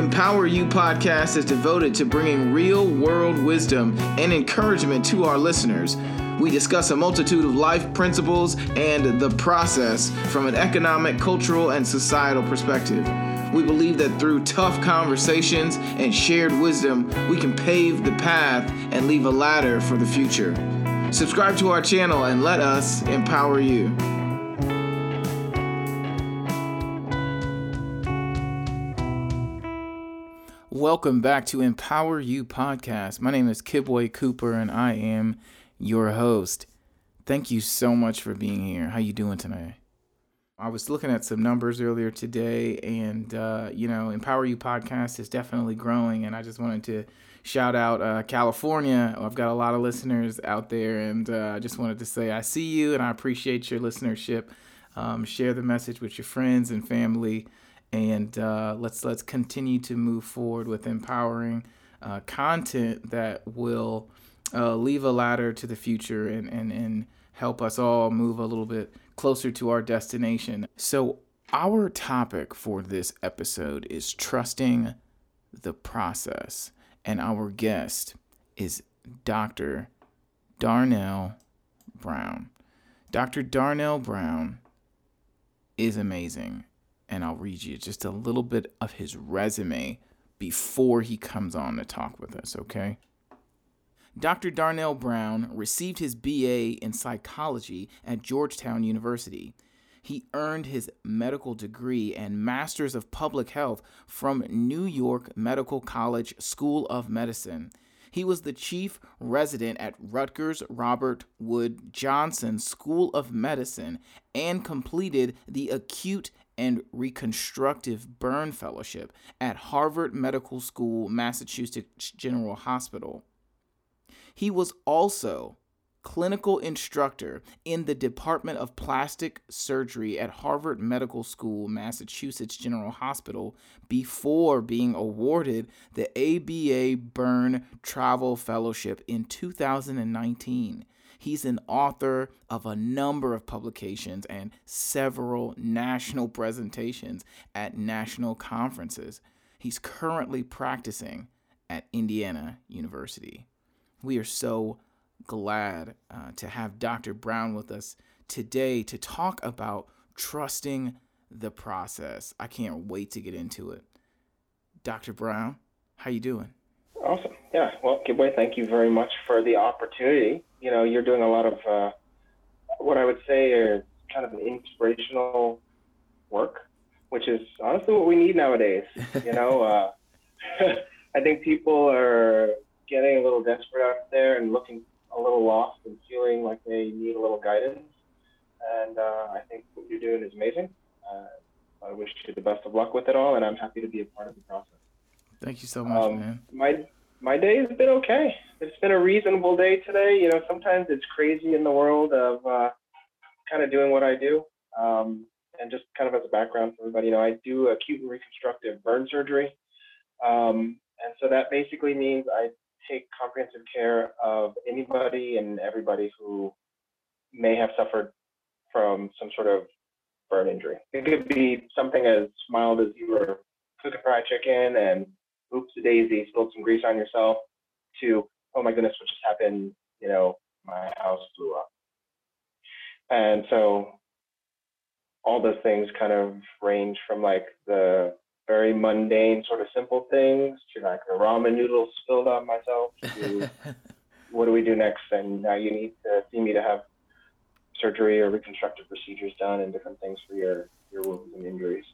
Empower You podcast is devoted to bringing real world wisdom and encouragement to our listeners. We discuss a multitude of life principles and the process from an economic, cultural, and societal perspective. We believe that through tough conversations and shared wisdom, we can pave the path and leave a ladder for the future. Subscribe to our channel and let us empower you. Welcome back to Empower You podcast. My name is Kibwe Cooper and I am your host. Thank you so much for being here. How you doing today? I was looking at some numbers earlier today and uh, you know, Empower You podcast is definitely growing and I just wanted to shout out uh, California. I've got a lot of listeners out there and uh, I just wanted to say I see you and I appreciate your listenership. Um, share the message with your friends and family and uh, let's let's continue to move forward with empowering uh, content that will uh, leave a ladder to the future and, and and help us all move a little bit closer to our destination. So our topic for this episode is trusting the process, and our guest is Dr. Darnell Brown. Dr. Darnell Brown is amazing and I'll read you just a little bit of his resume before he comes on to talk with us, okay? Dr. Darnell Brown received his BA in psychology at Georgetown University. He earned his medical degree and Masters of Public Health from New York Medical College School of Medicine. He was the chief resident at Rutgers Robert Wood Johnson School of Medicine and completed the acute and Reconstructive Burn Fellowship at Harvard Medical School, Massachusetts General Hospital. He was also clinical instructor in the Department of Plastic Surgery at Harvard Medical School, Massachusetts General Hospital before being awarded the ABA Burn Travel Fellowship in 2019. He's an author of a number of publications and several national presentations at national conferences. He's currently practicing at Indiana University. We are so glad uh, to have Dr. Brown with us today to talk about trusting the process. I can't wait to get into it. Dr. Brown, how you doing? Awesome. Yeah. Well, Kibwe, thank you very much for the opportunity. You know, you're doing a lot of uh, what I would say is kind of an inspirational work, which is honestly what we need nowadays. You know, uh, I think people are getting a little desperate out there and looking a little lost and feeling like they need a little guidance. And uh, I think what you're doing is amazing. Uh, I wish you the best of luck with it all, and I'm happy to be a part of the process. Thank you so much, um, man. My my day has been okay. It's been a reasonable day today. You know, sometimes it's crazy in the world of uh, kind of doing what I do. Um, and just kind of as a background for everybody, you know, I do acute and reconstructive burn surgery. Um, and so that basically means I take comprehensive care of anybody and everybody who may have suffered from some sort of burn injury. It could be something as mild as you were cooking fried chicken and oops a daisy, spilled some grease on yourself, to oh my goodness, what just happened? You know, my house blew up. And so all those things kind of range from like the very mundane, sort of simple things to like the ramen noodles spilled on myself to what do we do next? And now you need to see me to have surgery or reconstructive procedures done and different things for your, your wounds and injuries.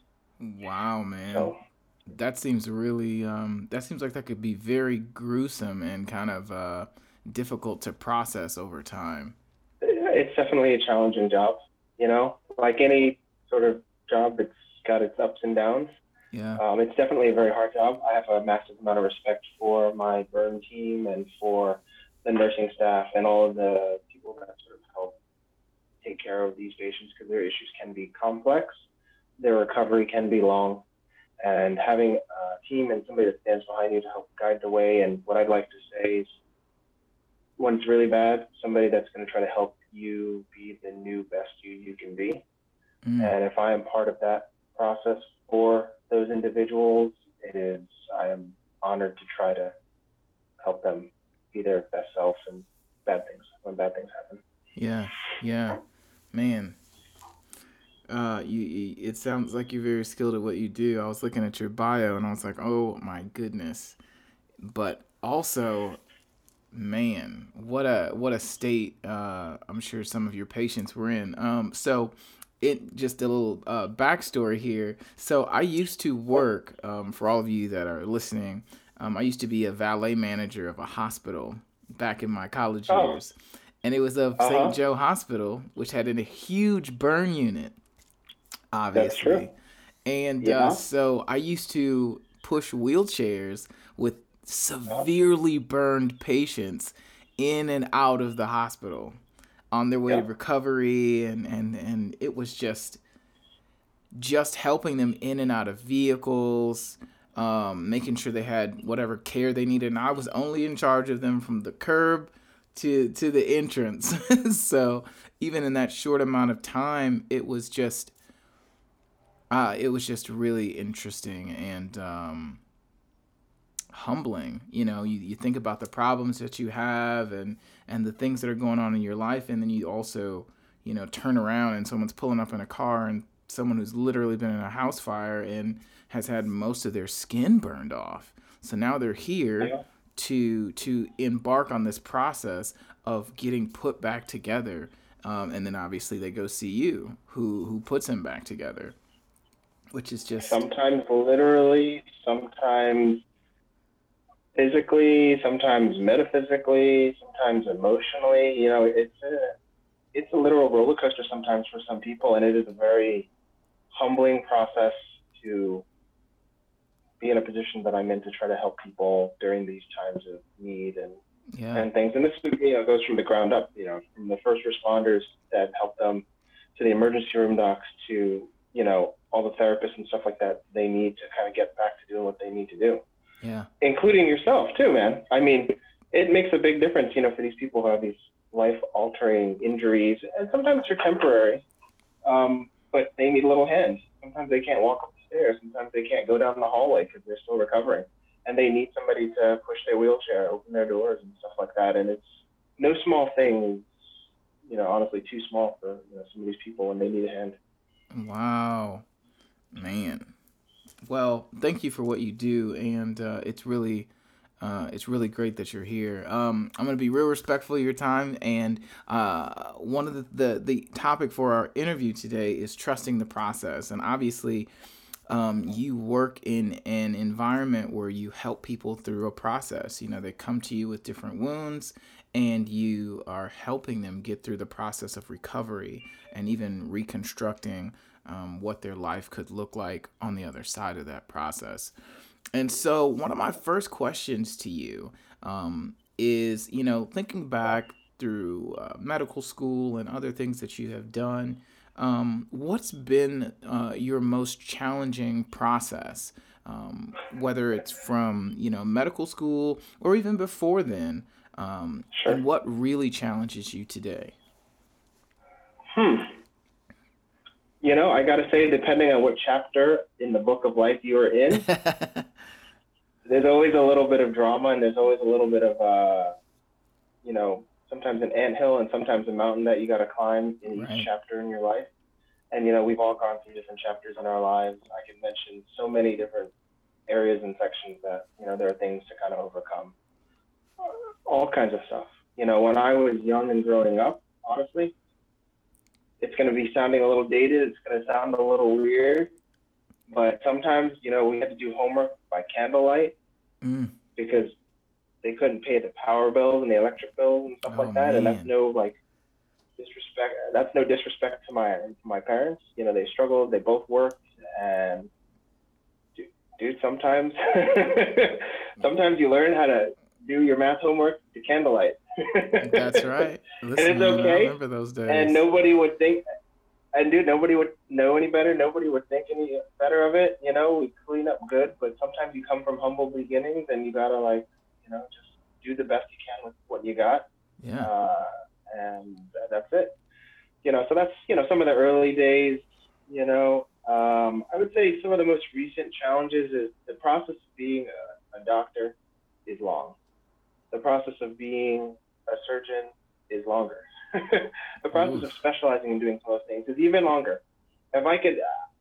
Wow, man. So, that seems really um, that seems like that could be very gruesome and kind of uh, difficult to process over time. It's definitely a challenging job, you know. Like any sort of job, it's got its ups and downs. Yeah. Um, it's definitely a very hard job. I have a massive amount of respect for my burn team and for the nursing staff and all of the people that sort of help take care of these patients because their issues can be complex. Their recovery can be long and having a team and somebody that stands behind you to help guide the way. And what I'd like to say is when it's really bad, somebody that's going to try to help you be the new best you you can be. Mm. And if I am part of that process for those individuals, it is I am honored to try to help them be their best selves and bad things when bad things happen. Yeah, yeah, man. Uh, you, you, it sounds like you're very skilled at what you do. I was looking at your bio and I was like, oh my goodness. But also, man, what a what a state. Uh, I'm sure some of your patients were in. Um, so it just a little uh, backstory here. So I used to work um, for all of you that are listening. Um, I used to be a valet manager of a hospital back in my college oh. years, and it was of uh-huh. St. Joe Hospital, which had a huge burn unit, obviously. And yeah. uh, so I used to push wheelchairs with severely burned patients in and out of the hospital on their way yeah. to recovery and, and and it was just just helping them in and out of vehicles um, making sure they had whatever care they needed and i was only in charge of them from the curb to to the entrance so even in that short amount of time it was just uh, it was just really interesting and um, humbling. You know, you, you think about the problems that you have and and the things that are going on in your life, and then you also, you know, turn around and someone's pulling up in a car and someone who's literally been in a house fire and has had most of their skin burned off. So now they're here to to embark on this process of getting put back together. Um, and then obviously they go see you, who who puts them back together, which is just sometimes literally, sometimes physically, sometimes metaphysically, sometimes emotionally. You know, it's a it's a literal roller coaster sometimes for some people, and it is a very humbling process to be in a position that I'm in to try to help people during these times of need and yeah. and things. And this you know goes from the ground up. You know, from the first responders that help them to the emergency room docs to you know all the therapists and stuff like that they need to kind of get back to doing what they need to do. Yeah. Including yourself too, man. I mean, it makes a big difference, you know, for these people who have these life altering injuries and sometimes they're temporary. Um, but they need a little hand. Sometimes they can't walk up the stairs. Sometimes they can't go down the hallway because they're still recovering. And they need somebody to push their wheelchair, open their doors, and stuff like that. And it's no small thing. You know, honestly, too small for you know, some of these people when they need a hand. Wow, man. Well, thank you for what you do, and uh, it's really. Uh, it's really great that you're here. Um, I'm going to be real respectful of your time, and uh, one of the, the, the topic for our interview today is trusting the process. And obviously, um, you work in an environment where you help people through a process. You know, they come to you with different wounds, and you are helping them get through the process of recovery and even reconstructing um, what their life could look like on the other side of that process. And so, one of my first questions to you um, is you know, thinking back through uh, medical school and other things that you have done, um, what's been uh, your most challenging process? Um, whether it's from you know medical school or even before then, um, sure. and what really challenges you today? Hmm. You know, I got to say, depending on what chapter in the book of life you are in, there's always a little bit of drama and there's always a little bit of, uh, you know, sometimes an anthill and sometimes a mountain that you got to climb in each chapter in your life. And, you know, we've all gone through different chapters in our lives. I can mention so many different areas and sections that, you know, there are things to kind of overcome. All kinds of stuff. You know, when I was young and growing up, honestly, it's going to be sounding a little dated. It's going to sound a little weird, but sometimes you know we had to do homework by candlelight mm. because they couldn't pay the power bills and the electric bills and stuff oh, like that, man. and that's no like disrespect. That's no disrespect to my to my parents. You know, they struggled. They both worked, and dude, dude sometimes sometimes you learn how to do your math homework to candlelight. That's right. Listen, and it's okay. I remember those days. And nobody would think, and dude, nobody would know any better. Nobody would think any better of it. You know, we clean up good, but sometimes you come from humble beginnings, and you gotta like, you know, just do the best you can with what you got. Yeah. Uh, and that's it. You know, so that's you know some of the early days. You know, Um, I would say some of the most recent challenges is the process of being a, a doctor is long. The process of being a surgeon is longer. the process of specializing and doing those things is even longer. If I could,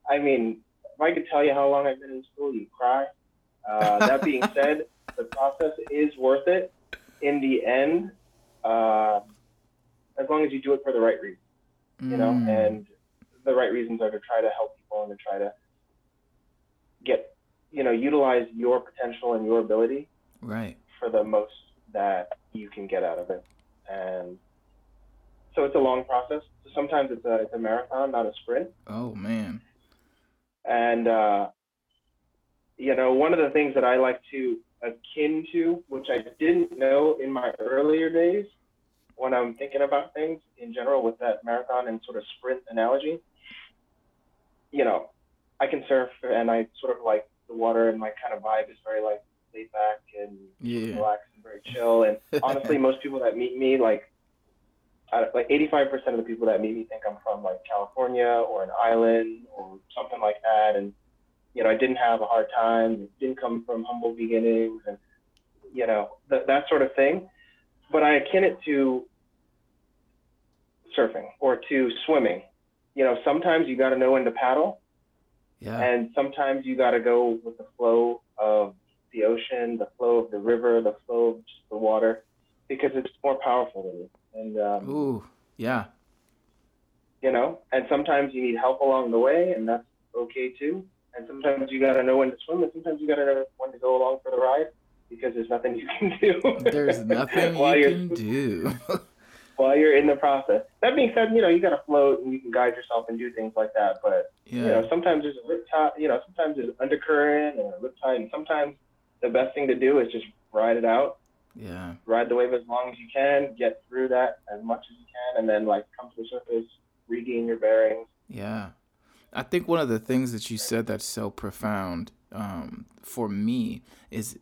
I mean, if I could tell you how long I've been in school, you'd cry. Uh, that being said, the process is worth it in the end, uh, as long as you do it for the right reasons, you know, Mm. and the right reasons are to try to help people and to try to get, you know, utilize your potential and your ability right. for the most that you can get out of it. And so it's a long process. So sometimes it's a, it's a marathon, not a sprint. Oh man. And, uh, you know, one of the things that I like to akin to, which I didn't know in my earlier days when I'm thinking about things in general with that marathon and sort of sprint analogy, you know, I can surf and I sort of like the water and my kind of vibe is very like laid back and Yeah. relaxed very chill. And honestly, most people that meet me, like, I, like 85% of the people that meet me think I'm from like California or an island or something like that. And, you know, I didn't have a hard time, didn't come from humble beginnings and, you know, th- that sort of thing. But I akin it to surfing or to swimming. You know, sometimes you got to know when to paddle Yeah. and sometimes you got to go with the flow of the ocean, the flow of the river, the flow of just the water, because it's more powerful than you. And um, Ooh. Yeah. you know, and sometimes you need help along the way, and that's okay too. And sometimes you got to know when to swim, and sometimes you got to know when to go along for the ride, because there's nothing you can do. There's nothing while you can do. while you're in the process. That being said, you know, you got to float and you can guide yourself and do things like that, but yeah. you know, sometimes there's a rip tide, you know, sometimes there's undercurrent or a rip tide, and sometimes the best thing to do is just ride it out, yeah. ride the wave as long as you can, get through that as much as you can, and then like come to the surface, regain your bearings. Yeah. I think one of the things that you said that's so profound um, for me is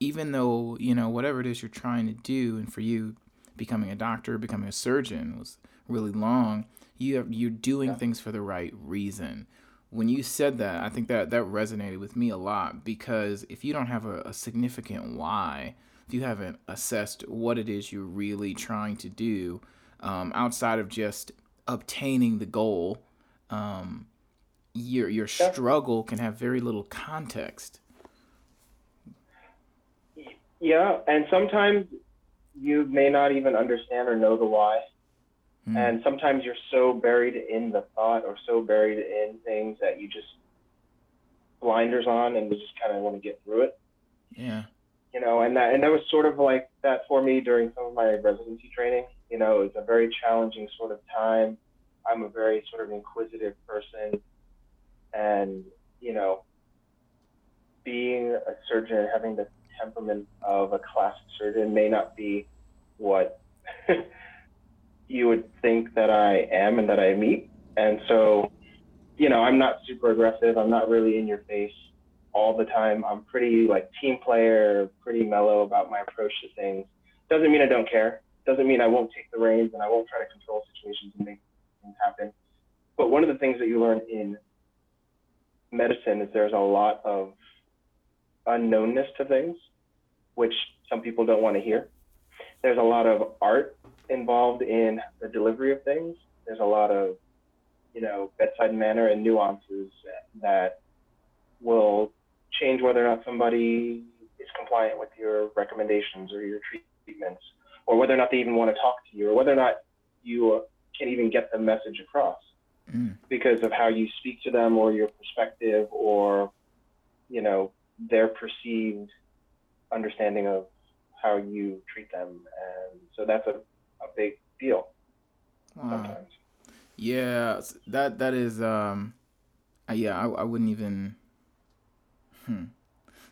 even though, you know, whatever it is you're trying to do, and for you, becoming a doctor, becoming a surgeon was really long, you have, you're doing Yeah. things for the right reason. When you said that, I think that that resonated with me a lot because if you don't have a, a significant why, if you haven't assessed what it is you're really trying to do, um, outside of just obtaining the goal, um, your your struggle can have very little context. Yeah, and sometimes you may not even understand or know the why. Mm. And sometimes you're so buried in the thought or so buried in things that you just blinders on and you just kind of want to get through it. yeah, you know, and that and that was sort of like that for me during some of my residency training. You know, it was a very challenging sort of time. I'm a very sort of inquisitive person, and you know, being a surgeon and having the temperament of a classic surgeon may not be what you would think that I am and that I meet. And so, you know, I'm not super aggressive. I'm not really in your face all the time. I'm pretty like team player, pretty mellow about my approach to things. Doesn't mean I don't care. Doesn't mean I won't take the reins and I won't try to control situations and make things happen. But one of the things that you learn in medicine is there's a lot of unknownness to things, which some people don't want to hear. There's a lot of art involved in the delivery of things. There's a lot of, you know, bedside manner and nuances that will change whether or not somebody is compliant with your recommendations or your treatments, or whether or not they even want to talk to you, or whether or not you can even get the message across Mm. because of how you speak to them or your perspective or, you know, their perceived understanding of how you treat them. And so that's a, big deal Wow. sometimes. Yeah, that that is um, uh, yeah, I, I wouldn't even. Hmm.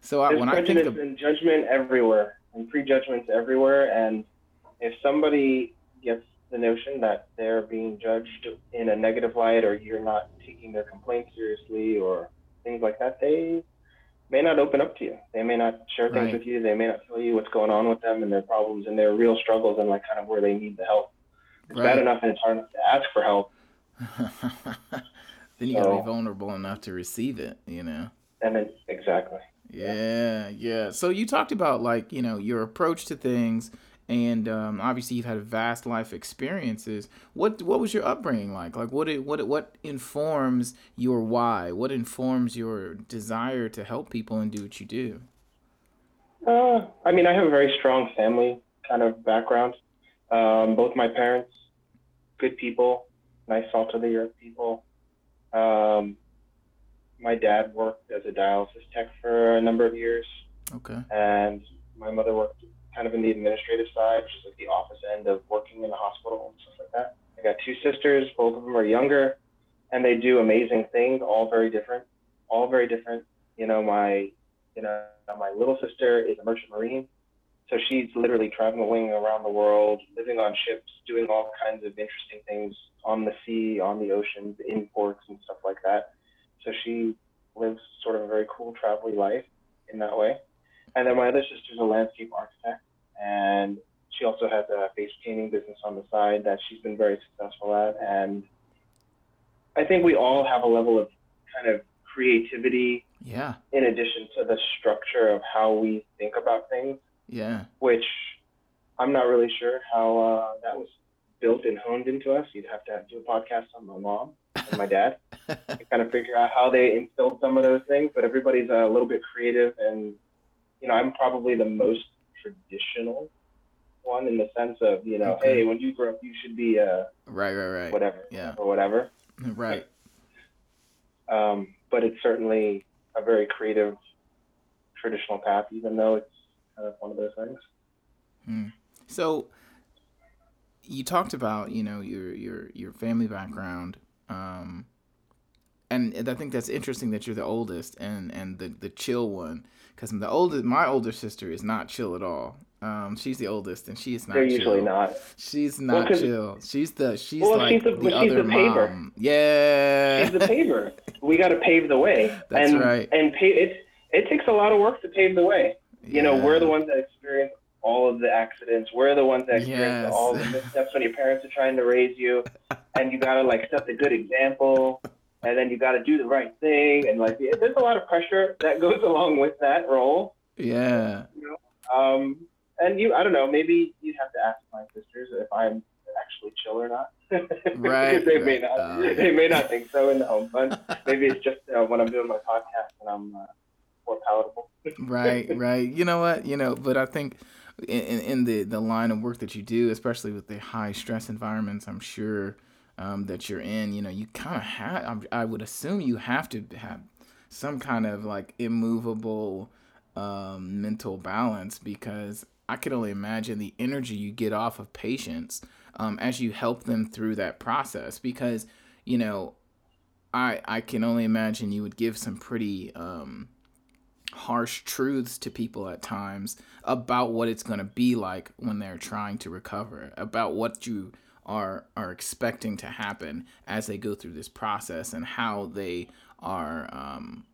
So I, There's when I think of and judgment everywhere and prejudgments everywhere. And if somebody gets the notion that they're being judged in a negative light or you're not taking their complaints seriously or things like that, they may not open up to you. They may not share things Right. with you. They may not tell you what's going on with them and their problems and their real struggles and like kind of where they need the help. It's bad enough and it's hard enough to ask for help. then you so, gotta be vulnerable enough to receive it, you know. And then exactly. Yeah, yeah. So you talked about like you know your approach to things, and um, obviously you've had vast life experiences. What what was your upbringing like? Like what it, what what informs your why? What informs your desire to help people and do what you do? Uh, I mean, I have a very strong family kind of background. Um, both my parents, good people, nice salt of the earth people. Um, my dad worked as a dialysis tech for a number of years. Okay. And my mother worked kind of in the administrative side, which is like the office end of working in the hospital and stuff like that. I got two sisters, both of them are younger, and they do amazing things, all very different, all very different. You know, my, you know, my little sister is a merchant marine, so she's literally traveling around the world, living on ships, doing all kinds of interesting things on the sea, on the oceans, in ports and stuff like that. So she lives sort of a very cool travel life in that way. And then my other sister's a landscape architect, and she also has a face painting business on the side that she's been very successful at. And I think we all have a level of kind of creativity. Yeah. In addition to the structure of how we think about things. Yeah. Which I'm not really sure how uh, that was built and honed into us. You'd have to do a podcast on my mom and my dad to kind of figure out how they instilled some of those things. But everybody's a little bit creative, and you know, I'm probably the most traditional one in the sense of you know, okay. hey, when you grow up, you should be a right, right, right, whatever, yeah, or whatever, right. Um, but it's certainly a very creative traditional path, even though it's kind of one of those things. Hmm. So you talked about you know your your your family background um, and I think that's interesting that you're the oldest and and the the chill one because the oldest my older sister is not chill at all. Um, she's the oldest and she's not. They're chill. usually not. She's not well, chill. She's the she's well, like she's the, the other the mom. Yeah. She's the paver. we got to pave the way. That's and, right. And pay, it it takes a lot of work to pave the way. You yeah. know, we're the ones that experience all of the accidents. We're the ones that experience yes. all the missteps when your parents are trying to raise you, and you gotta like set the good example, and then you gotta do the right thing, and like there's a lot of pressure that goes along with that role. Yeah. You know? Um, and you, I don't know, maybe you'd have to ask my sisters if I'm actually chill or not. right. they right. may not. Uh, they may not think so in the home fund. Maybe it's just uh, when I'm doing my podcast and I'm uh, more palatable. right. Right. You know what? You know, but I think in, in the, the line of work that you do, especially with the high stress environments, I'm sure um, that you're in, you know, you kind of have, I would assume you have to have some kind of like immovable um, mental balance because I can only imagine the energy you get off of patients um, as you help them through that process because, you know, I, I can only imagine you would give some pretty um, harsh truths to people at times about what it's going to be like when they're trying to recover, about what you are are expecting to happen as they go through this process and how they are um,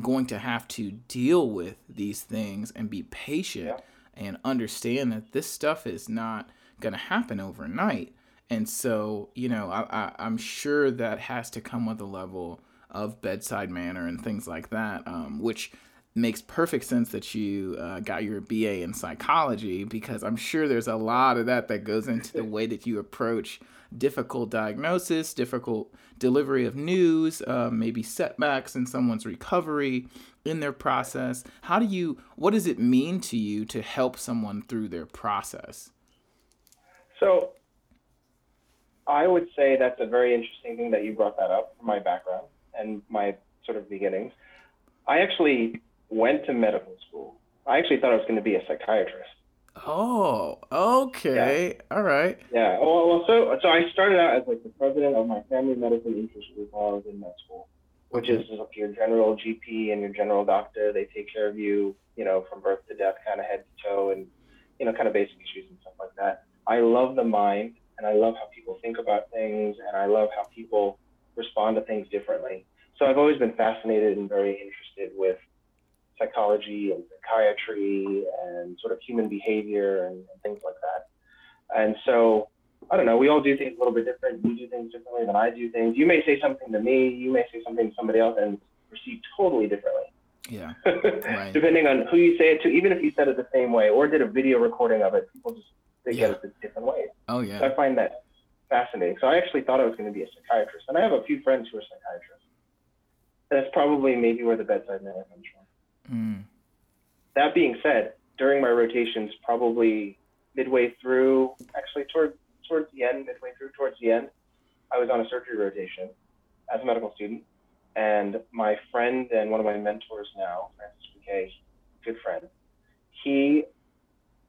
going to have to deal with these things and be patient yeah. and understand that this stuff is not going to happen overnight. And so, you know, I, I, I'm sure that has to come with a level of bedside manner and things like that, um, which makes perfect sense that you uh, got your BA in psychology because I'm sure there's a lot of that that goes into the way that you approach difficult diagnosis, difficult delivery of news, uh, maybe setbacks in someone's recovery in their process. How do you, what does it mean to you to help someone through their process? So, I would say that's a very interesting thing that you brought that up from my background and my sort of beginnings. I actually went to medical school. I actually thought I was going to be a psychiatrist. Oh, okay. Yeah. All right. Yeah. Oh, well, well, so so I started out as like the president of my family medicine interest group while I was in med school, which is your general GP and your general doctor. They take care of you, you know, from birth to death, kind of head to toe, and you know, kind of basic issues and stuff like that. I love the mind, and I love how people think about things, and I love how people respond to things differently. So I've always been fascinated and very interested with psychology and psychiatry and sort of human behavior and, and things like that. And so I don't know. We all do things a little bit different. You do things differently than I do things. You may say something to me. You may say something to somebody else, and received totally differently. Yeah. right. Depending on who you say it to, even if you said it the same way or did a video recording of it, people just they Yeah. get it in different ways. Oh So yeah. I find that fascinating. So I actually thought I was going to be a psychiatrist, and I have a few friends who are psychiatrists. That's probably maybe where the bedside manner comes from. Mm. That being said, during my rotations, probably midway through, actually toward towards the end, midway through towards the end, I was on a surgery rotation as a medical student, and my friend and one of my mentors now, Francis McKay, good friend, he,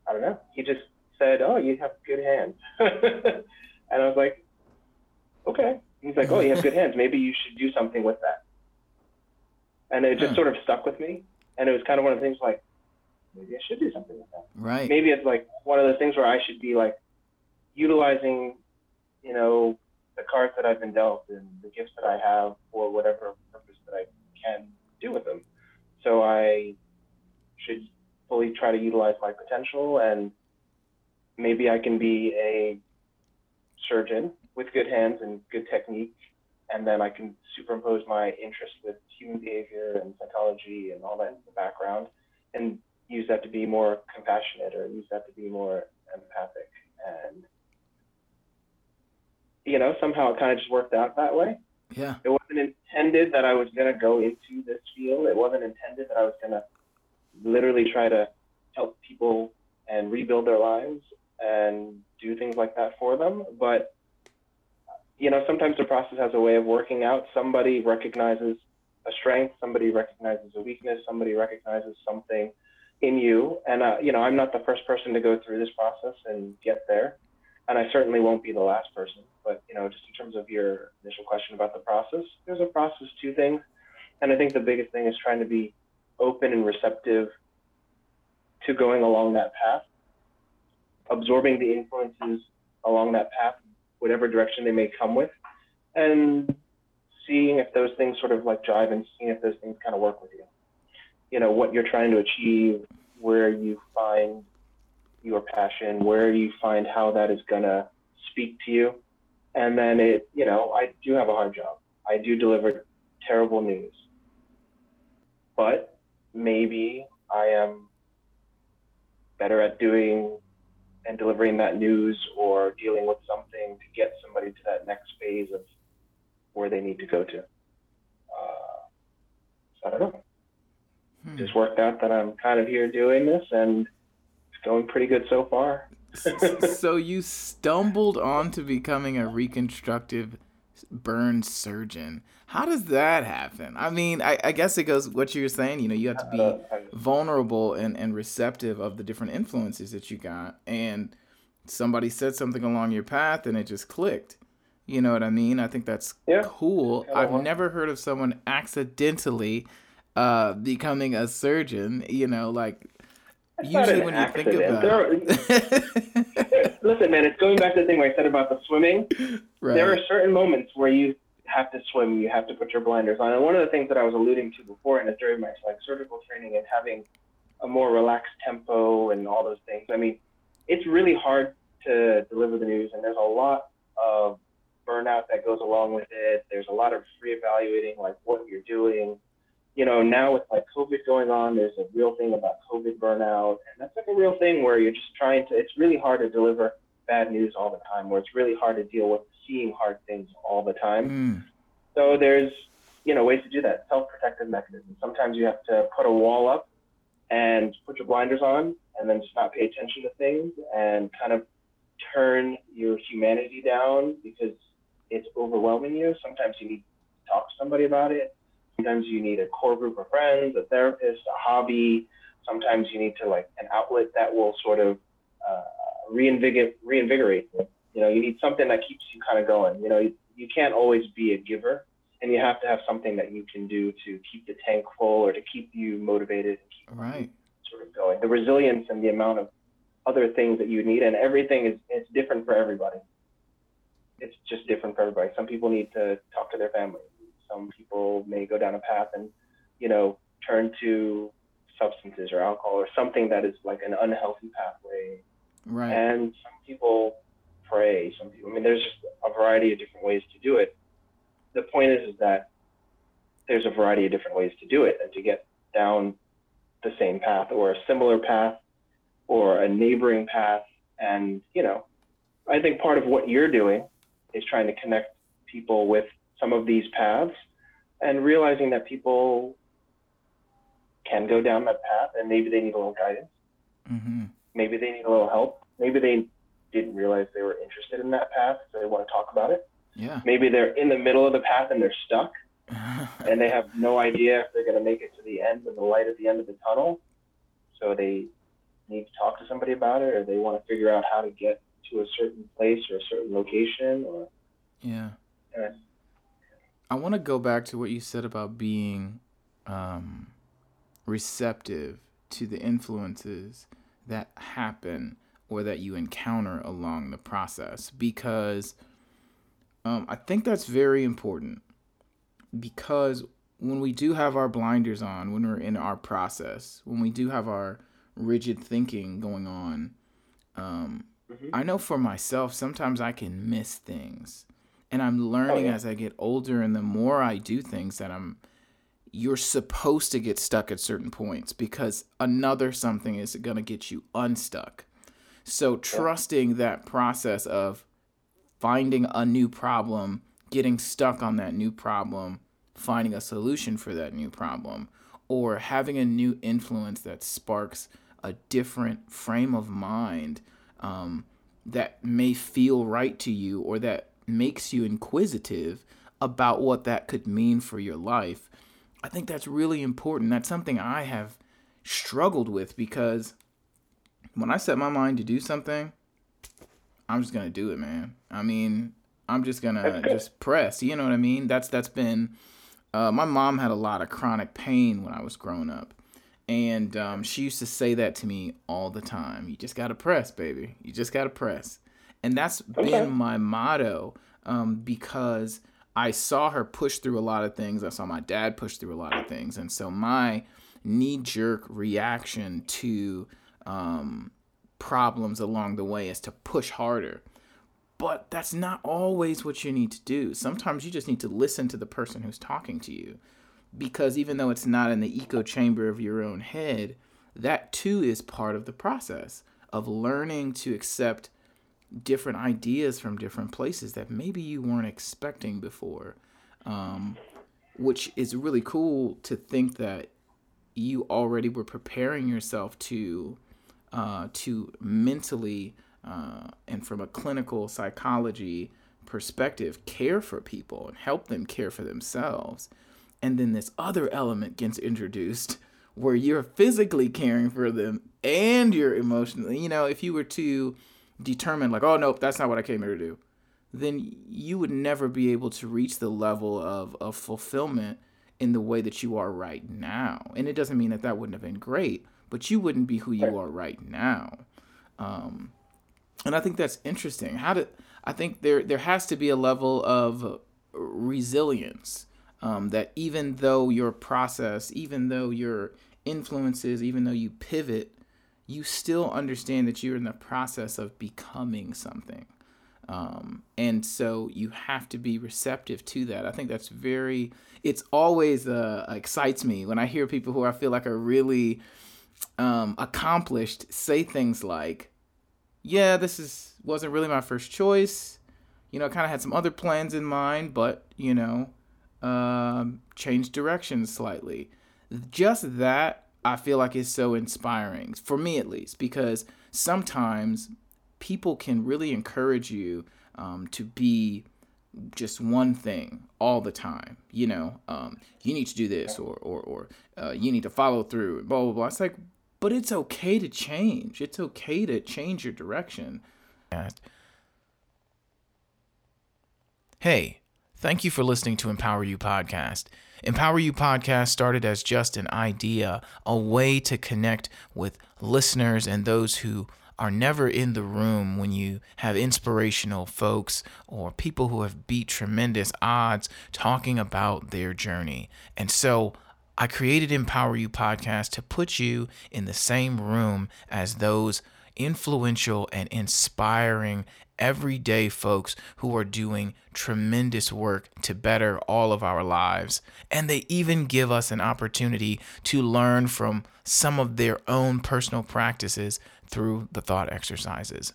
I don't know, he just said, "Oh, you have good hands," and I was like, "Okay." He's like, "Oh, you have good hands. Maybe you should do something with that." And it just sort of stuck with me, and it was kind of one of the things like, maybe I should do something with that Right. maybe it's like one of those things where I should be like utilizing, you know, the cards that I've been dealt and the gifts that I have for whatever purpose that I can do with them. So I should fully try to utilize my potential and maybe I can be a surgeon with good hands and good technique and then I can superimpose my interest with human behavior and psychology and all that in the background and use that to be more compassionate or use that to be more empathic. And you know somehow it kind of just worked out that way. Yeah. it wasn't intended that i was going to go into this field. It wasn't intended that i was going to literally try to help people and rebuild their lives and do things like that for them. But you know sometimes the process has a way of working out somebody recognizes a strength somebody recognizes a weakness somebody recognizes something in you. And, uh, you know, I'm not the first person to go through this process and get there. And I certainly won't be the last person. But, you know, just in terms of your initial question about the process, there's a process to things. And I think the biggest thing is trying to be open and receptive to going along that path, absorbing the influences along that path, whatever direction they may come with, and seeing if those things sort of like jive and seeing if those things kind of work with you. You know what you're trying to achieve where you find your passion where you find how that is going to speak to you. And then it you know i do have a hard job. I do deliver terrible news. But maybe i am better at doing and delivering that news or dealing with something to get somebody to that next phase of where they need to go to uh, so i don't know Hmm. just worked out that I'm kind of here doing this, and it's going pretty good so far. so you stumbled onto becoming a reconstructive burn surgeon. How does that happen? I mean, I, I guess it goes what you were saying. You know, you have to be Uh, vulnerable and, and receptive of the different influences that you got. And somebody said something along your path and it just clicked. You know what I mean? I think that's Yeah. cool. I've never heard of someone accidentally uh, becoming a surgeon. You know, like Usually when you think about it. Listen, man, it's going back to the thing where I said about the swimming. right. There are certain moments where you have to swim, you have to put your blinders on. And one of the things that I was alluding to before, and it's during my like surgical training and having a more relaxed tempo and all those things. I mean, it's really hard to deliver the news, and there's a lot of burnout that goes along with it. There's a lot of reevaluating like what you're doing. You know, now with like COVID going on, there's a real thing about COVID burnout, and that's like a real thing where you're just trying to. It's really hard to deliver bad news all the time, where it's really hard to deal with seeing hard things all the time. Mm, So there's, you know, ways to do that. Self-protective mechanisms. Sometimes you have to put a wall up and put your blinders on, and then just not pay attention to things, and kind of turn your humanity down because it's overwhelming you. Sometimes you need to talk to somebody about it. Sometimes you need a core group of friends, a therapist, a hobby. Sometimes you need to like an outlet that will sort of uh, reinvigorate, reinvigorate. you. You know, you need something that keeps you kind of going. You know, you, you can't always be a giver, and you have to have something that you can do to keep the tank full or to keep you motivated and keep right. sort of going. The resilience and the amount of other things that you need, and everything is it's different for everybody. It's just different for everybody. Some people need to talk to their family. Some people may go down a path and, you know, turn to substances or alcohol or something that is like an unhealthy pathway. Right. And some people pray. Some people, I mean, there's a variety of different ways to do it. The point is, is that there's a variety of different ways to do it and to get down the same path or a similar path or a neighboring path. And, you know, I think part of what you're doing is trying to connect people with some of these paths and realizing that people can go down that path and maybe they need a little guidance. Mm-hmm. Maybe they need a little help. Maybe they didn't realize they were interested in that path, so they want to talk about it. Yeah. Maybe they're in the middle of the path and they're stuck and they have no idea if they're going to make it to the end of the light at the end of the tunnel. So they need to talk to somebody about it or they want to figure out how to get to a certain place or a certain location or yeah. I want to go back to what you said about being um, receptive to the influences that happen or that you encounter along the process because um, I think that's very important because when we do have our blinders on, when we're in our process, when we do have our rigid thinking going on, um, mm-hmm. I know for myself, sometimes I can miss things. And I'm learning oh, yeah. as I get older, and the more I do things that I'm you're supposed to get stuck at certain points because another something is going to get you unstuck. So trusting that process of finding a new problem, getting stuck on that new problem, finding a solution for that new problem, or having a new influence that sparks a different frame of mind um, that may feel right to you or that makes you inquisitive about what that could mean for your life I think that's really important. That's something I have struggled with because when I set my mind to do something, I'm just gonna do it, man. I mean, I'm just gonna just press. You know what I mean? That's that's been. Uh, my mom had a lot of chronic pain when I was growing up, and um, she used to say that to me all the time. You just gotta press, baby. You just gotta press, and that's okay. been my motto um, because I saw her push through a lot of things. I saw my dad push through a lot of things. And so my knee jerk reaction to um, problems along the way is to push harder. But that's not always what you need to do. Sometimes you just need to listen to the person who's talking to you. Because even though it's not in the echo chamber of your own head, that too is part of the process of learning to accept different ideas from different places that maybe you weren't expecting before. Um, which is really cool to think that you already were preparing yourself to uh, to mentally uh, and from a clinical psychology perspective care for people and help them care for themselves and then this other element gets introduced where you're physically caring for them and you're emotionally you know if you were to determined like oh nope that's not what i came here to do then you would never be able to reach the level of, of fulfillment in the way that you are right now. And it doesn't mean that that wouldn't have been great but you wouldn't be who you are right now. Um, and i think that's interesting. How to i think there there has to be a level of resilience um, that even though your process even though your influences even though you pivot you still understand that you're in the process of becoming something. Um, and so you have to be receptive to that. I think that's very, it's always uh, excites me when I hear people who I feel like are really um, accomplished say things like, yeah, this is wasn't really my first choice. You know, I kind of had some other plans in mind, but you know, um, changed directions slightly. Just that I feel like it's so inspiring for me at least because sometimes people can really encourage you um, to be just one thing all the time. You know, um, you need to do this or or or uh, you need to follow through. Blah blah blah. It's like, but it's okay to change. It's okay to change your direction. Hey, thank you for listening to Empower You podcast. Empower You podcast started as just an idea, a way to connect with listeners and those who are never in the room when you have inspirational folks or people who have beat tremendous odds talking about their journey. And so I created Empower You podcast to put you in the same room as those influential and inspiring everyday folks who are doing tremendous work to better all of our lives. And they even give us an opportunity to learn from some of their own personal practices through the thought exercises.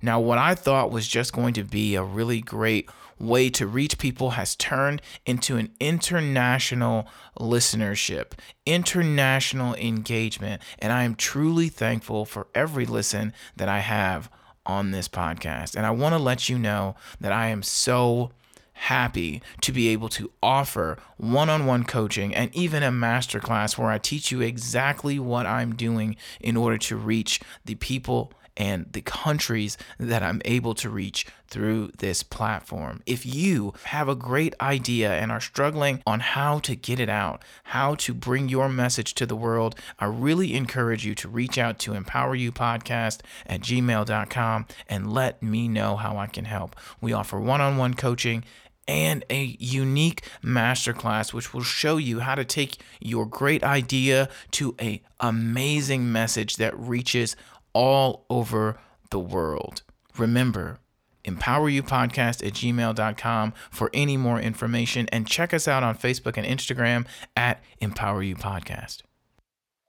Now, what I thought was just going to be a really great way to reach people has turned into an international listenership, international engagement. And I am truly thankful for every listen that I have on this podcast. And I want to let you know that I am so happy to be able to offer one on one coaching and even a masterclass where I teach you exactly what I'm doing in order to reach the people and the countries that I'm able to reach through this platform. If you have a great idea and are struggling on how to get it out, how to bring your message to the world, I really encourage you to reach out to empoweryoupodcast at gmail.com and let me know how I can help. We offer one on one coaching and a unique masterclass which will show you how to take your great idea to a amazing message that reaches all over the world. Remember, empoweryoupodcast at gmail.com for any more information and check us out on Facebook and Instagram at empoweryou.podcast.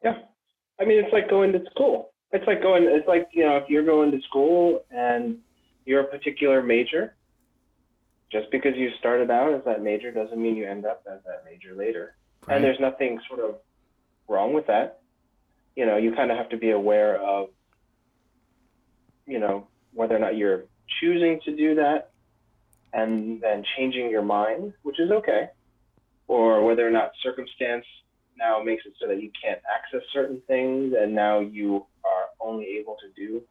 Yeah. I mean, it's like going to school. It's like going, it's like, you know, if you're going to school and you're a particular major, just because you started out as that major doesn't mean you end up as that major later. Right. And there's nothing sort of wrong with that. You know, you kind of have to be aware of you know, whether or not you're choosing to do that and then changing your mind, which is okay, or whether or not circumstance now makes it so that you can't access certain things and now you are only able to do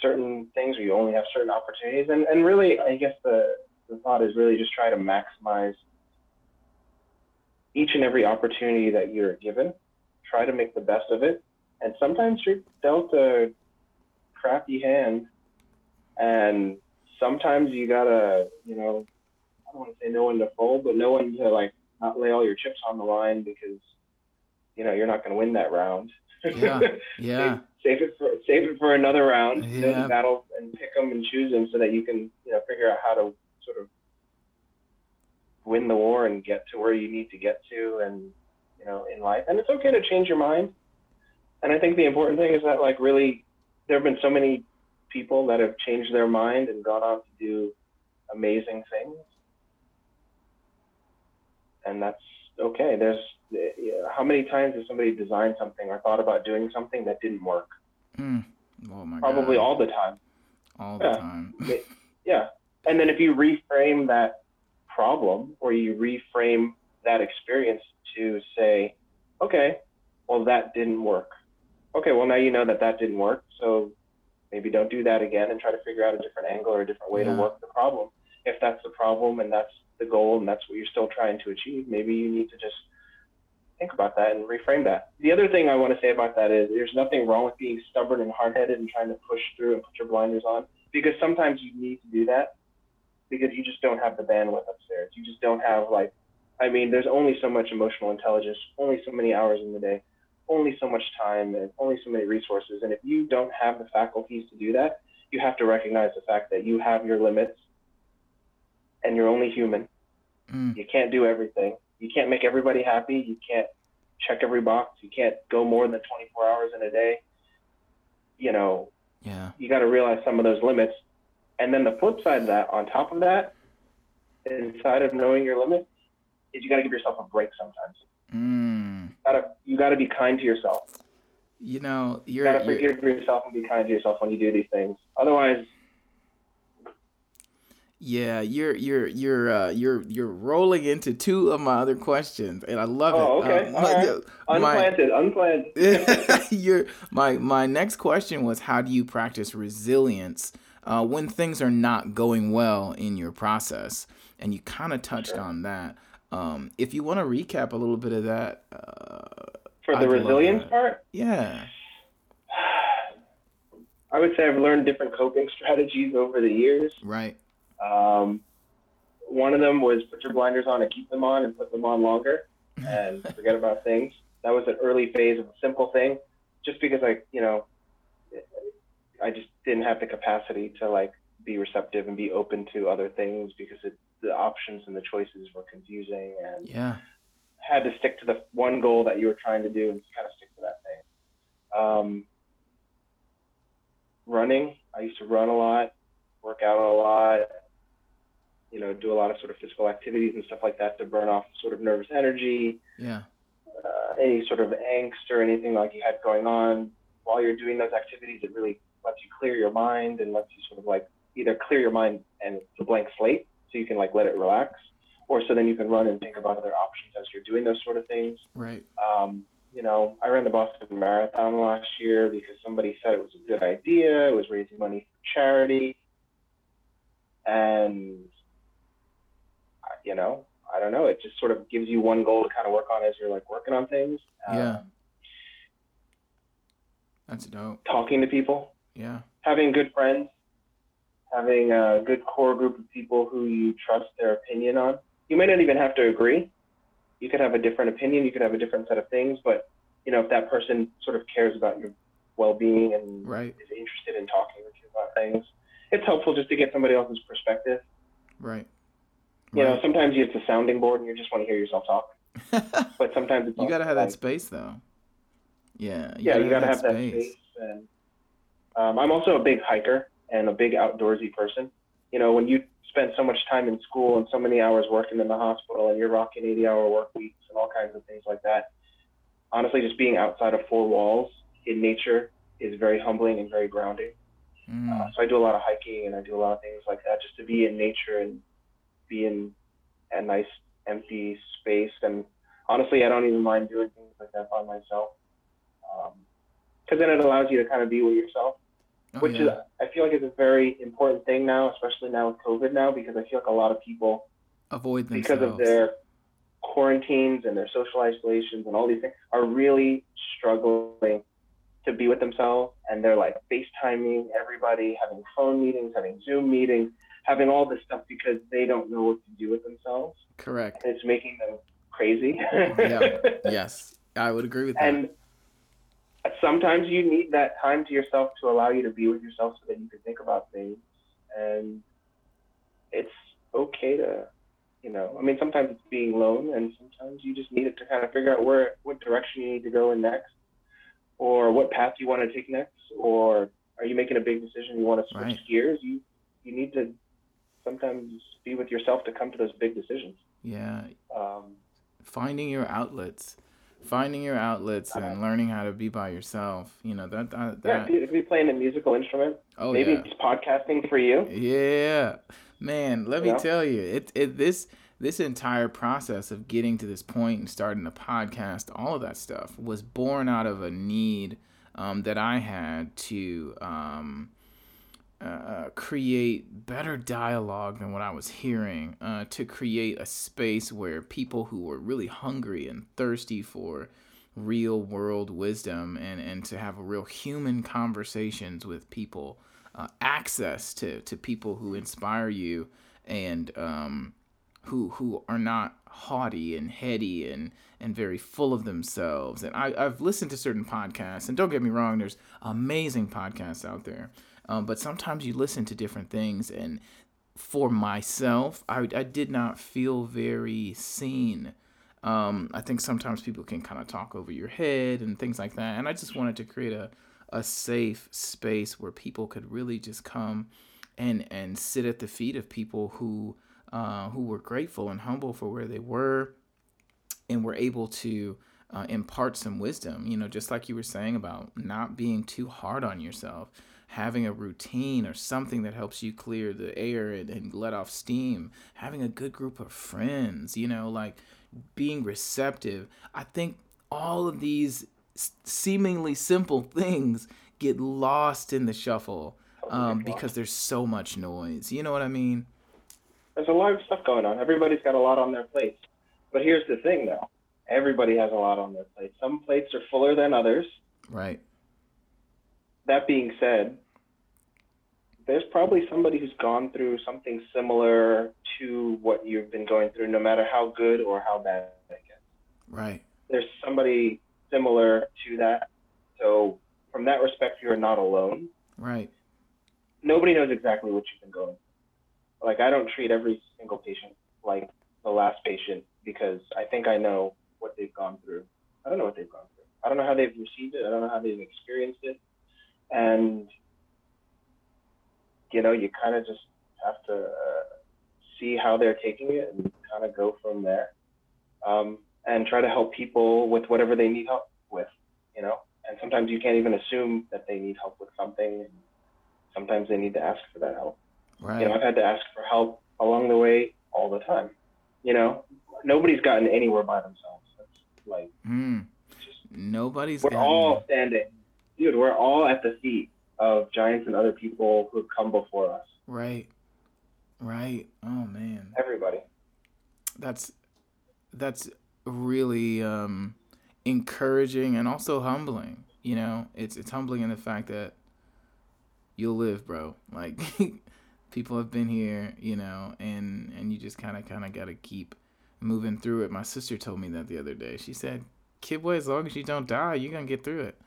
certain things or you only have certain opportunities. And, and really, I guess the, the thought is really just try to maximize each and every opportunity that you're given. Try to make the best of it. And sometimes you're dealt a crappy hand, and sometimes you gotta, you know, I don't want to say no one to fold, but no one to like not lay all your chips on the line because you know you're not going to win that round. Yeah, yeah. save, it for save it for another round. Yeah. Battle and pick them and choose them so that you can you know figure out how to sort of win the war and get to where you need to get to and you know in life. And it's okay to change your mind. And I think the important thing is that like really there have been so many people that have changed their mind and gone on to do amazing things. And that's okay. There's how many times has somebody designed something or thought about doing something that didn't work? Mm. Oh Probably God. all the time. All yeah. the time. yeah. And then if you reframe that problem or you reframe that experience to say, okay, well, that didn't work okay, well now you know that that didn't work, so maybe don't do that again and try to figure out a different angle or a different way yeah. to work the problem. If that's the problem and that's the goal and that's what you're still trying to achieve, maybe you need to just think about that and reframe that. The other thing I want to say about that is there's nothing wrong with being stubborn and hard-headed and trying to push through and put your blinders on because sometimes you need to do that because you just don't have the bandwidth upstairs. You just don't have like I mean, there's only so much emotional intelligence, only so many hours in the day only so much time and only so many resources. And if you don't have the faculties to do that, you have to recognize the fact that you have your limits and you're only human. Mm. You can't do everything. You can't make everybody happy. You can't check every box. You can't go more than 24 hours in a day. You know, yeah. you got to realize some of those limits. And then the flip side of that, on top of that, inside of knowing your limits, is you got to give yourself a break sometimes. Mm. You gotta you gotta be kind to yourself. You know, you're you gotta forgive yourself and be kind to yourself when you do these things. Otherwise, yeah, you're you're you're uh, you're you're rolling into two of my other questions, and I love oh, it. okay, um, All right. unplanted, my, unplanned. your my my next question was, how do you practice resilience uh, when things are not going well in your process? And you kind of touched sure. on that. Um, if you want to recap a little bit of that, uh, for the I'd resilience part, yeah. I would say I've learned different coping strategies over the years. Right. Um, one of them was put your blinders on and keep them on and put them on longer and forget about things. That was an early phase of a simple thing. Just because I, you know, I just didn't have the capacity to like be receptive and be open to other things because it, the options and the choices were confusing and yeah had to stick to the one goal that you were trying to do and kind of stick to that thing. Um, running, I used to run a lot, work out a lot, you know, do a lot of sort of physical activities and stuff like that to burn off sort of nervous energy. Yeah. Uh, any sort of angst or anything like you had going on while you're doing those activities, it really lets you clear your mind and lets you sort of like either clear your mind and it's a blank slate so you can like let it relax or so then you can run and think about other options as you're doing those sort of things. Right. Um, you know, I ran the Boston Marathon last year because somebody said it was a good idea. It was raising money for charity. And, you know, I don't know. It just sort of gives you one goal to kind of work on as you're like working on things. Yeah. Um, That's dope. talking to people, Yeah. having good friends, having a good core group of people who you trust their opinion on. You may not even have to agree. You could have a different opinion. You could have a different set of things, but you know if that person sort of cares about your well-being and Right. is interested in talking with you about things, it's helpful just to get somebody else's perspective. Right. You know, sometimes you it's a sounding board and you just want to hear yourself talk, but sometimes it's you gotta have that space though. Yeah. yeah, you got to have that space. And um, I'm also a big hiker and a big outdoorsy person. You know, when you spend so much time in school and so many hours working in the hospital and you're rocking 80 hour work weeks and all kinds of things like that, honestly, just being outside of four walls in nature is very humbling and very grounding. Mm, Uh, so I do a lot of hiking and I do a lot of things like that just to be in nature and be in a nice empty space. And honestly, I don't even mind doing things like that by myself. Because then it allows you to kind of be with yourself, oh, which yeah. is, I feel like is a very important thing now, especially now with COVID now, because I feel like a lot of people, avoid themselves. because of their quarantines and their social isolations and all these things, are really struggling to be with themselves. And they're like FaceTiming everybody, having phone meetings, having Zoom meetings, having all this stuff because they don't know what to do with themselves. Correct. And it's making them crazy. Yeah. Yes. I would agree with that. and sometimes you need that time to yourself to allow you to be with yourself so that you can think about things. And it's okay to, you know, I mean, sometimes it's being alone, and sometimes you just need it to kind of figure out where, what direction you need to go in next, or what path you want to take next, or are you making a big decision you want to switch Right. gears? You you need to sometimes be with yourself to come to those big decisions. yeah. Um, Finding your outlets. Finding your outlets and learning how to be by yourself. You know that that, yeah, that you could be playing a musical instrument. oh Maybe yeah. it's podcasting for you. Yeah, man. Let me Yeah. tell you, it it this this entire process of getting to this point and starting a podcast, all of that stuff was born out of a need um, that I had to um, uh, create better dialogue than what I was hearing. Uh, to create a space where people who were really hungry and thirsty for real world wisdom and, and to have real human conversations with people uh, access to, to people who inspire you and um, who who are not haughty and heady and and very full of themselves. And I, I've listened to certain podcasts, and don't get me wrong, there's amazing podcasts out there. Um, but sometimes you listen to different things, and for myself, I, I did not feel very seen. Um, I think sometimes people can kind of talk over your head and things like that. And I just wanted to create a, a safe space where people could really just come and and sit at the feet of people who uh, who were grateful and humble for where they were and were able to uh, impart some wisdom. You know, just like you were saying about not being too hard on yourself, having a routine or something that helps you clear the air and, and let off steam, having a good group of friends, you know, like being receptive. I think all of these seemingly simple things get lost in the shuffle um, because there's so much noise. You know what I mean? There's a lot of stuff going on. Everybody's got a lot on their plates. But here's the thing, though. Everybody has a lot on their plate. Some plates are fuller than others. Right. That being said, there's probably somebody who's gone through something similar to what you've been going through, no matter how good or how bad it gets. Right. There's somebody similar to that. So, from that respect, you're not alone. Right. Nobody knows exactly what you've been going. Through. Like I don't treat every single patient like the last patient because I think I know what they've gone through. I don't know what they've gone through. I don't know how they've received it. I don't know how they've experienced it. And you know, you kind of just have to uh, see how they're taking it and kind of go from there. Um, and try to help people with whatever they need help with, you know. And sometimes you can't even assume that they need help with something. Sometimes they need to ask for that help. Right. You know, I've had to ask for help along the way all the time. You know, nobody's gotten anywhere by themselves. That's like mm. nobody's. We're all standing, dude. We're all at the feet of giants and other people who've come before us. Right. Right. Oh man. Everybody. That's that's really um, encouraging and also humbling. You know, it's it's humbling in the fact that you'll live, bro. Like people have been here, you know, and and you just kind of kind of got to keep moving through it. My sister told me that the other day. She said, "Kibwe, as long as you don't die, you're gonna get through it."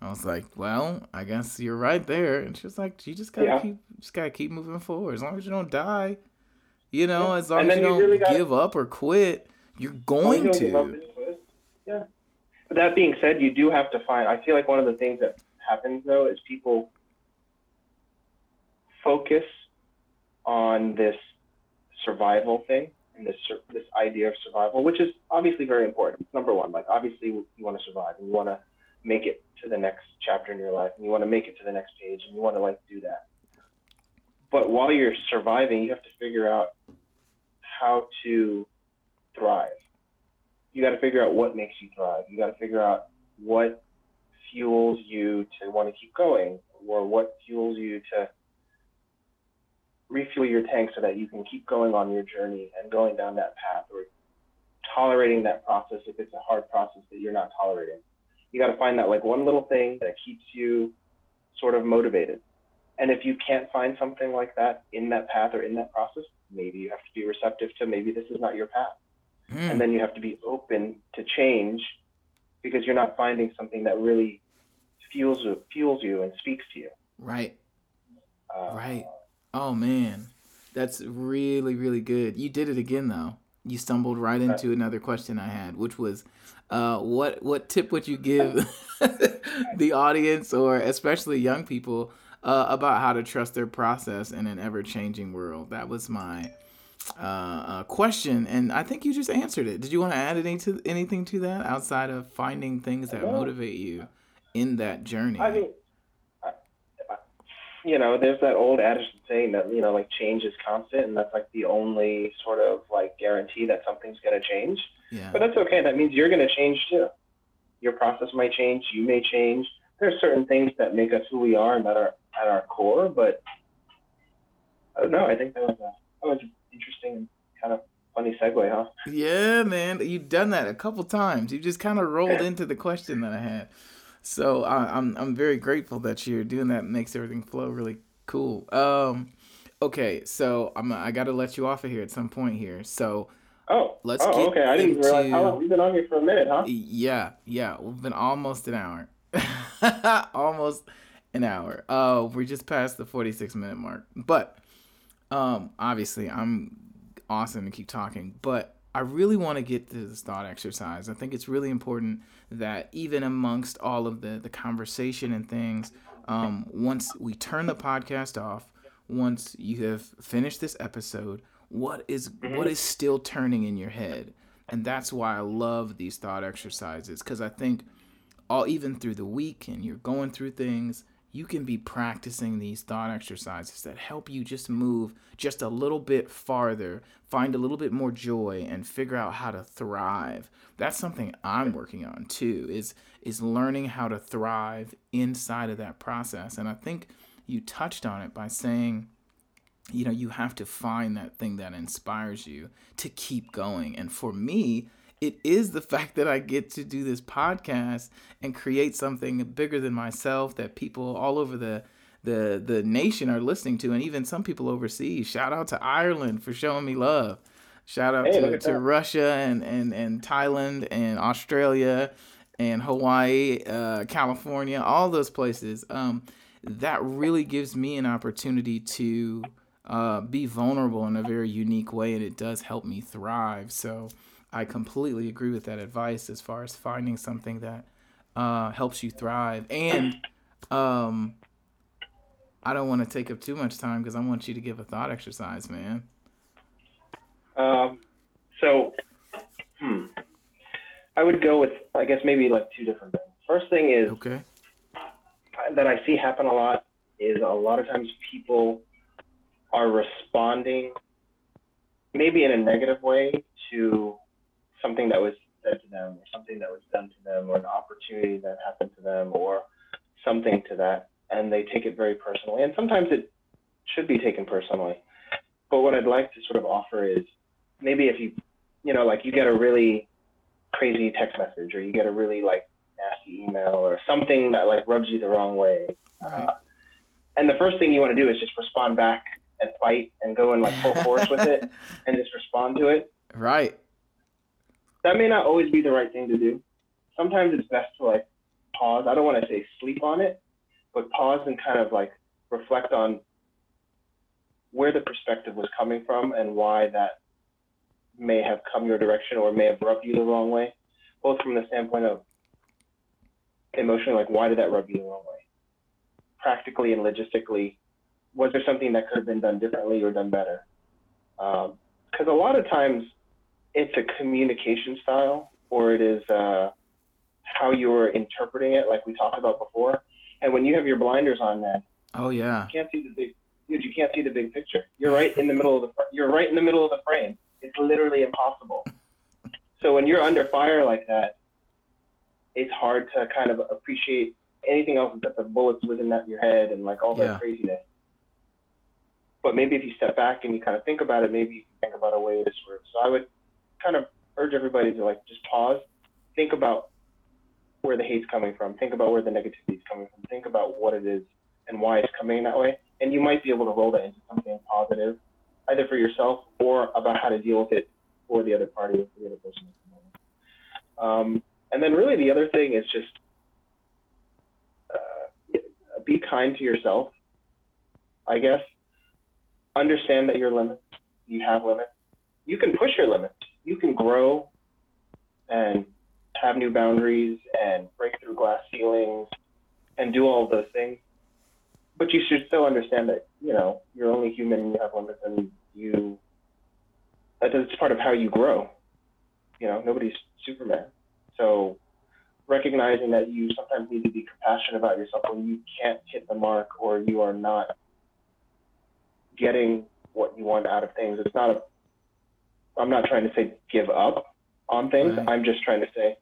I was like, "Well, I guess you're right there." And she was like, "You just gotta yeah. keep, just gotta keep moving forward. As long as you don't die, you know, yeah. as long as you, you don't really give gotta... up or quit." You're going to. Yeah. But that being said, you do have to find. I feel like one of the things that happens though is people focus on this survival thing and this this idea of survival, which is obviously very important. Number one, like obviously you want to survive you want to make it to the next chapter in your life and you want to make it to the next page and you want to like do that. But while you're surviving, you have to figure out how to thrive. You got to figure out what makes you thrive. You got to figure out what fuels you to want to keep going or what fuels you to refuel your tank so that you can keep going on your journey and going down that path or tolerating that process if it's a hard process that you're not tolerating. You got to find that like one little thing that keeps you sort of motivated. And if you can't find something like that in that path or in that process, maybe you have to be receptive to maybe this is not your path. Mm. And then you have to be open to change because you're not finding something that really fuels you, fuels you and speaks to you. Right. Uh, right. Oh man, that's really really good. You did it again though. You stumbled right into another question I had, which was, uh, what what tip would you give the audience or especially young people uh, about how to trust their process in an ever changing world? That was my uh, uh, question, and I think you just answered it. Did you want to add any to, anything to that outside of finding things that motivate you in that journey? I mean, you know, there's that old adage saying that you know, like change is constant, and that's like the only sort of like guarantee that something's going to change. Yeah. But that's okay. That means you're going to change too. Your process might change. You may change. There's certain things that make us who we are and that are at our core, but I don't know. I think that was a, that was interesting and kind of funny segue, huh? Yeah, man, you've done that a couple times. You just kind of rolled into the question that I had. So I, I'm I'm very grateful that you're doing that. It makes everything flow really cool. Um, okay, so I'm I got to let you off of here at some point here. So. Oh, let's oh, get okay. I didn't into... realize how long we've been on here for a minute, huh? Yeah, yeah. We've been almost an hour. almost an hour. Uh, we're just past the 46 minute mark. But um, obviously, I'm awesome to keep talking, but I really want to get to this thought exercise. I think it's really important that even amongst all of the the conversation and things, um, once we turn the podcast off, once you have finished this episode, what is what mm-hmm. still turning in your head? And that's why I love these thought exercises because I think all even through the week and you're going through things you can be practicing these thought exercises that help you just move just a little bit farther, find a little bit more joy and figure out how to thrive. That's something I'm working on too is is learning how to thrive inside of that process. And I think you touched on it by saying you know, you have to find that thing that inspires you to keep going. And for me, it is the fact that I get to do this podcast and create something bigger than myself that people all over the the the nation are listening to and even some people overseas. Shout out to Ireland for showing me love. Shout out hey, to, to Russia and, and, and Thailand and Australia and Hawaii, uh, California, all those places. Um, that really gives me an opportunity to uh, be vulnerable in a very unique way, and it does help me thrive. So I completely agree with that advice as far as finding something that uh, helps you thrive. And um, I don't want to take up too much time because I want you to give a thought exercise, man. Um, so, hmm, I would go with, I guess, maybe like two different things. First thing is okay. that I see happen a lot is a lot of times people are responding maybe in a negative way to something that was said to them or something that was done to them or an opportunity that happened to them or something to that and they take it very personally and sometimes it should be taken personally but what i'd like to sort of offer is maybe if you you know like you get a really crazy text message or you get a really like nasty email or something that like rubs you the wrong way uh, and the first thing you want to do is just respond back and fight and go in like full force with it and just respond to it. Right. That may not always be the right thing to do. Sometimes it's best to like pause. I don't want to say sleep on it, but pause and kind of like reflect on where the perspective was coming from and why that may have come your direction or may have rubbed you the wrong way, both from the standpoint of emotionally, like why did that rub you the wrong way? Practically and logistically, was there something that could have been done differently or done better? Because um, a lot of times it's a communication style or it is uh, how you're interpreting it, like we talked about before. And when you have your blinders on, man, oh yeah, you can't see the big, dude, you can't see the big picture. You're right in the middle of the, you're right in the middle of the frame. It's literally impossible. So when you're under fire like that, it's hard to kind of appreciate anything else except the bullets within that your head and like all that yeah. craziness. But maybe if you step back and you kind of think about it, maybe you can think about a way to sort of. So I would kind of urge everybody to like just pause, think about where the hate's coming from, think about where the negativity is coming from, think about what it is and why it's coming that way, and you might be able to roll that into something positive, either for yourself or about how to deal with it for the other party or for the other person. Um, and then really the other thing is just uh, be kind to yourself, I guess understand that your limits, you have limits. You can push your limits. You can grow and have new boundaries and break through glass ceilings and do all those things. But you should still understand that, you know, you're only human you have limits and you, that's part of how you grow. You know, nobody's Superman. So recognizing that you sometimes need to be compassionate about yourself when you can't hit the mark or you are not getting what you want out of things. It's not a, I'm not trying to say give up on things. Right. I'm just trying to say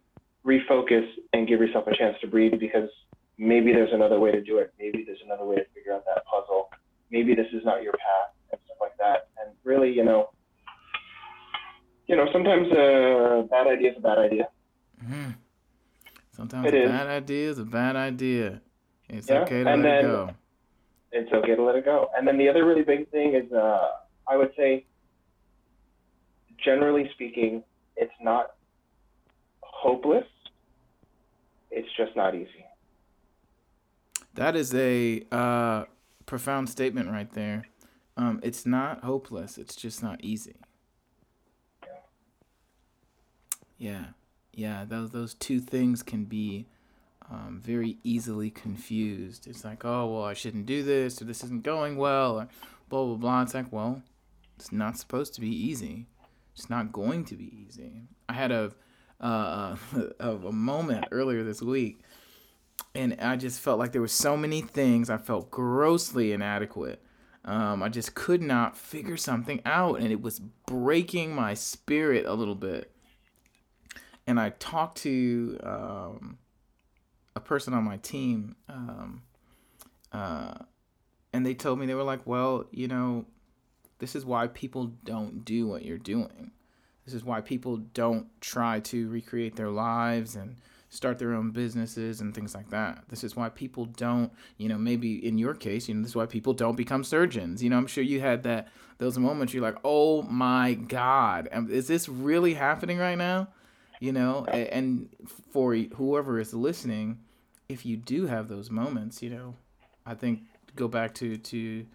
refocus and give yourself a chance to breathe because maybe there's another way to do it. Maybe there's another way to figure out that puzzle. Maybe this is not your path and stuff like that. And really, you know, you know, sometimes a bad idea is a bad idea. Mm-hmm. Sometimes it a is. bad idea is a bad idea. It's yeah. okay to and let then, it go it's okay to let it go. And then the other really big thing is, uh, I would say, generally speaking, it's not hopeless. It's just not easy. That is a uh, profound statement right there. Um, it's not hopeless. It's just not easy. Yeah, yeah. Those those two things can be um, very easily confused. It's like, oh, well, I shouldn't do this, or this isn't going well, or blah, blah, blah. It's like, well, it's not supposed to be easy. It's not going to be easy. I had a, uh, a, a moment earlier this week, and I just felt like there were so many things I felt grossly inadequate. Um, I just could not figure something out, and it was breaking my spirit a little bit. And I talked to um, a person on my team, um, uh, and they told me they were like, "Well, you know, this is why people don't do what you're doing. This is why people don't try to recreate their lives and." start their own businesses and things like that. This is why people don't, you know, maybe in your case, you know, this is why people don't become surgeons. You know, I'm sure you had that those moments you're like, "Oh my god, is this really happening right now?" You know, and for whoever is listening, if you do have those moments, you know, I think go back to to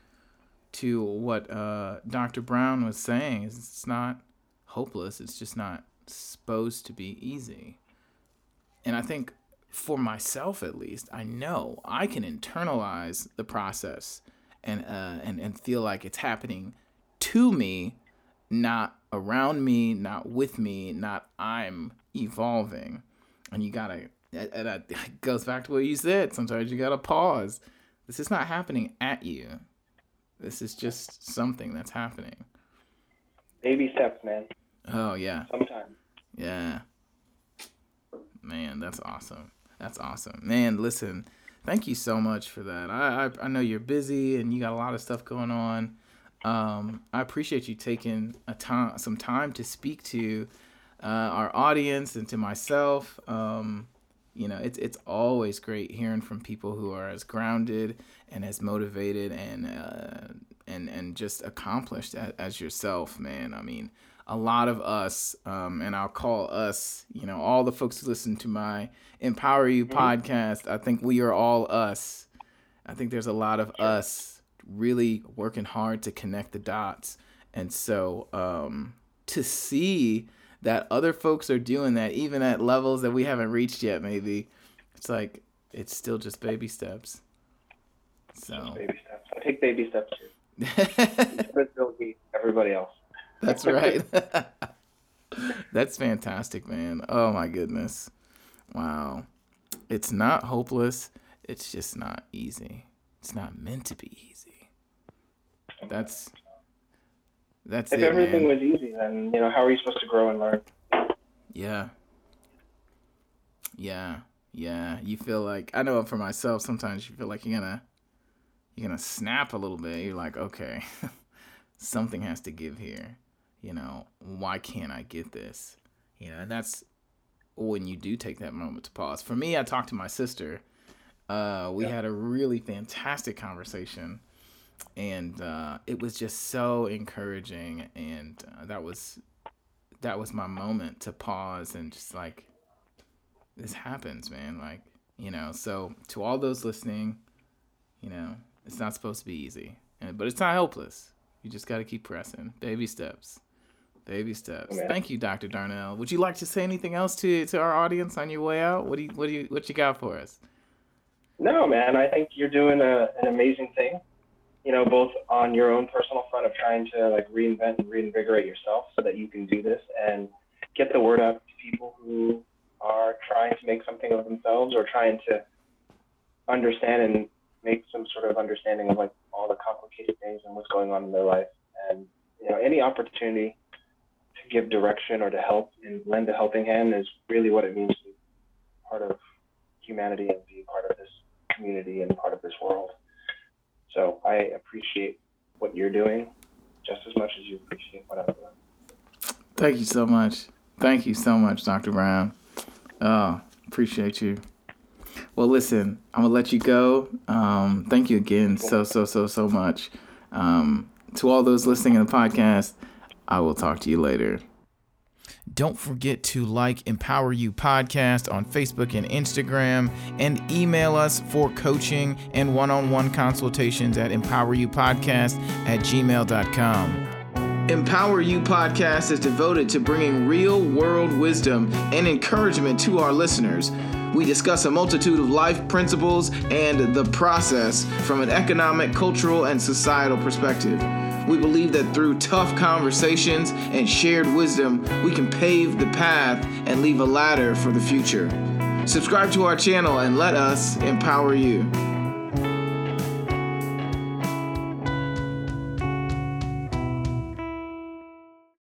to what uh, Dr. Brown was saying is it's not hopeless. It's just not supposed to be easy. And I think for myself at least, I know I can internalize the process and uh, and and feel like it's happening to me, not around me, not with me, not I'm evolving. And you gotta, it goes back to what you said. Sometimes you gotta pause. This is not happening at you. This is just something that's happening. Baby steps, man. Oh yeah. Sometimes. Yeah. Man, that's awesome. That's awesome. Man, listen, thank you so much for that. I, I, I know you're busy and you got a lot of stuff going on. Um, I appreciate you taking a time, some time to speak to uh, our audience and to myself. Um, you know, it's it's always great hearing from people who are as grounded and as motivated and uh, and and just accomplished as, as yourself, man. I mean, a lot of us, um, and I'll call us, you know, all the folks who listen to my Empower You mm-hmm. podcast. I think we are all us. I think there's a lot of us really working hard to connect the dots, and so um, to see that other folks are doing that, even at levels that we haven't reached yet. Maybe it's like it's still just baby steps. So baby steps. I take baby steps too. everybody else. That's right. That's fantastic, man. Oh my goodness. Wow. It's not hopeless. It's just not easy. It's not meant to be easy. That's that's if it, everything man. was easy, then you know how are you supposed to grow and learn? Yeah. Yeah. Yeah. You feel like I know for myself. Sometimes you feel like you're gonna you're gonna snap a little bit. You're like, okay, something has to give here. You know, why can't I get this? You know, and that's when you do take that moment to pause. For me, I talked to my sister. Uh, we yeah. had a really fantastic conversation and uh, it was just so encouraging and uh, that was that was my moment to pause and just like this happens man like you know so to all those listening you know it's not supposed to be easy and, but it's not hopeless. You just got to keep pressing. Baby steps. Baby steps. Yeah. thank you dr darnell. Would you like to say anything else to to our audience on your way out? What do you what do you what you got for us? No man i think you're doing a, an amazing thing you know, both on your own personal front of trying to like reinvent and reinvigorate yourself so that you can do this and get the word out to people who are trying to make something of themselves or trying to understand and make some sort of understanding of like all the complicated things and what's going on in their life. And you know, any opportunity to give direction or to help and lend a helping hand is really what it means to be part of humanity and be part of this community and part of this world. So I appreciate what you're doing just as much as you appreciate what I'm doing. Thank you so much. Thank you so much, Dr. Brown. Oh, appreciate you. Well, listen, I'm gonna let you go. Um, thank you again so so so so much. Um, to all those listening in the podcast, I will talk to you later. Don't forget to like Empower You Podcast on Facebook and Instagram and email us for coaching and one on one consultations at empoweryoupodcast at gmail.com. Empower You Podcast is devoted to bringing real world wisdom and encouragement to our listeners. We discuss a multitude of life principles and the process from an economic, cultural, and societal perspective. We believe that through tough conversations and shared wisdom, we can pave the path and leave a ladder for the future. Subscribe to our channel and let us empower you.